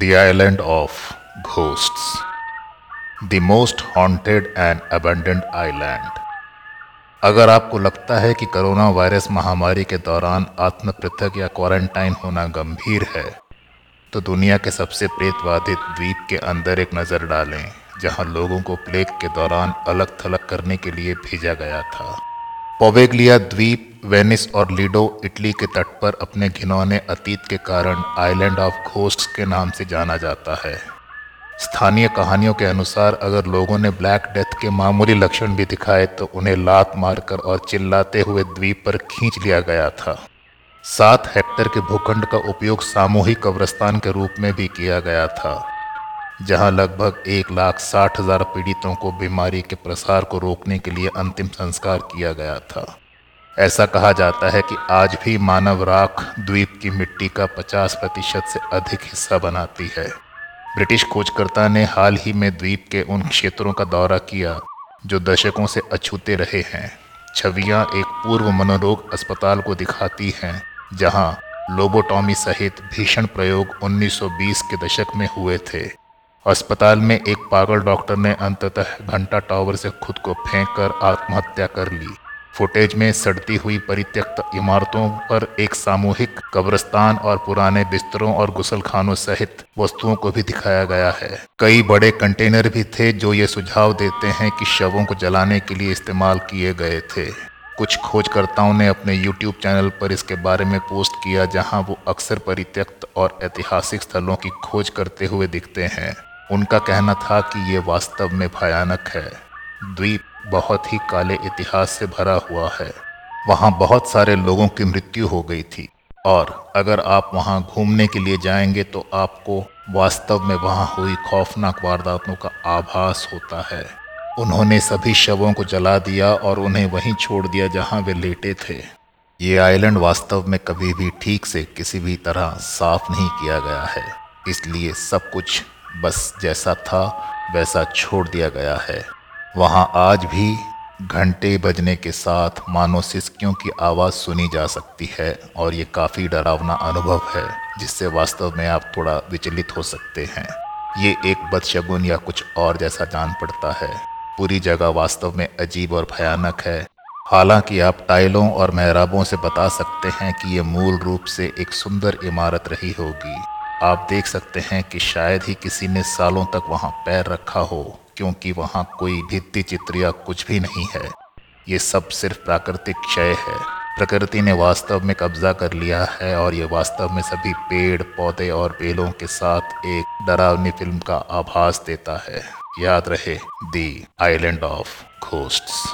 The Island of Ghosts, The Most Haunted and Abandoned Island. अगर आपको लगता है कि कोरोना वायरस महामारी के दौरान आत्म पृथक या क्वारंटाइन होना गंभीर है तो दुनिया के सबसे प्रेतवादित द्वीप के अंदर एक नज़र डालें, जहाँ लोगों को प्लेग के दौरान अलग थलग करने के लिए भेजा गया था। पोवेगलिया, द्वीप, वेनिस और लीडो, इटली के तट पर अपने घिनौने अतीत के कारण आइलैंड ऑफ़ घोस्ट के नाम से जाना जाता है। स्थानीय कहानियों के अनुसार, अगर लोगों ने ब्लैक डेथ के मामूली लक्षण भी दिखाए तो उन्हें लात मारकर और चिल्लाते हुए द्वीप पर खींच लिया गया था। सात हेक्टर के भूखंड का उपयोग सामूहिक कब्रस्तान के रूप में भी किया गया था। जहाँ लगभग एक लाख साठ हज़ार पीड़ितों को बीमारी के प्रसार को रोकने के लिए अंतिम संस्कार किया गया था। ऐसा कहा जाता है कि आज भी मानव राख द्वीप की मिट्टी का 50 प्रतिशत से अधिक हिस्सा बनाती है। ब्रिटिश खोजकर्ता ने हाल ही में द्वीप के उन क्षेत्रों का दौरा किया, जो दशकों से अछूते रहे हैं। छवियाँ एक पूर्व मनोरोग अस्पताल को दिखाती हैं, जहाँ लोबोटॉमी सहित भीषण प्रयोग 1920 के दशक में हुए थे। अस्पताल में एक पागल डॉक्टर ने अंततः घंटा टावर से खुद को फेंक कर आत्महत्या कर ली। फुटेज में सड़ती हुई परित्यक्त इमारतों पर एक सामूहिक कब्रस्तान और पुराने बिस्तरों और गुसलखानों सहित वस्तुओं को भी दिखाया गया है। कई बड़े कंटेनर भी थे जो ये सुझाव देते हैं कि शवों को जलाने के लिए इस्तेमाल किए गए थे। कुछ खोजकर्ताओं ने अपने YouTube चैनल पर इसके बारे में पोस्ट किया जहाँ वो अक्सर परित्यक्त और ऐतिहासिक स्थलों की खोज करते हुए दिखते हैं। उनका कहना था कि ये वास्तव में भयानक है। द्वीप बहुत ही काले इतिहास से भरा हुआ है। वहाँ बहुत सारे लोगों की मृत्यु हो गई थी। और अगर आप वहाँ घूमने के लिए जाएँगे तो आपको वास्तव में वहाँ हुई खौफनाक वारदातों का आभास होता है। उन्होंने सभी शवों को जला दिया और उन्हें वहीं छोड़ दिया जहाँ वे लेटे थे। ये आइलैंड वास्तव में कभी भी ठीक से किसी भी तरह साफ़ नहीं किया गया है। इसलिए सब कुछ बस जैसा था, वैसा छोड़ दिया गया है। वहाँ आज भी घंटे बजने के साथ मानो सिस्कियों की आवाज़ सुनी जा सकती है और ये काफ़ी डरावना अनुभव है, जिससे वास्तव में आप थोड़ा विचलित हो सकते हैं। ये एक बदशगुन या कुछ और जैसा जान पड़ता है। पूरी जगह वास्तव में अजीब और भयानक है। हालाँकि आप टाइलों और मेहराबों से बता सकते हैं कि ये मूल रूप से एक सुंदर इमारत रही होगी। आप देख सकते हैं कि शायद ही किसी ने सालों तक वहाँ पैर रखा हो, क्योंकि वहाँ कोई भित्ति चित्र या कुछ भी नहीं है। ये सब सिर्फ़ प्राकृतिक क्षय है। प्रकृति ने वास्तव में कब्जा कर लिया है और ये वास्तव में सभी पेड़, पौधे और बेलों के साथ एक डरावनी फ़िल्म का आभास देता है। याद रहे दी आइलैंड ऑफ़ घोस्ट्स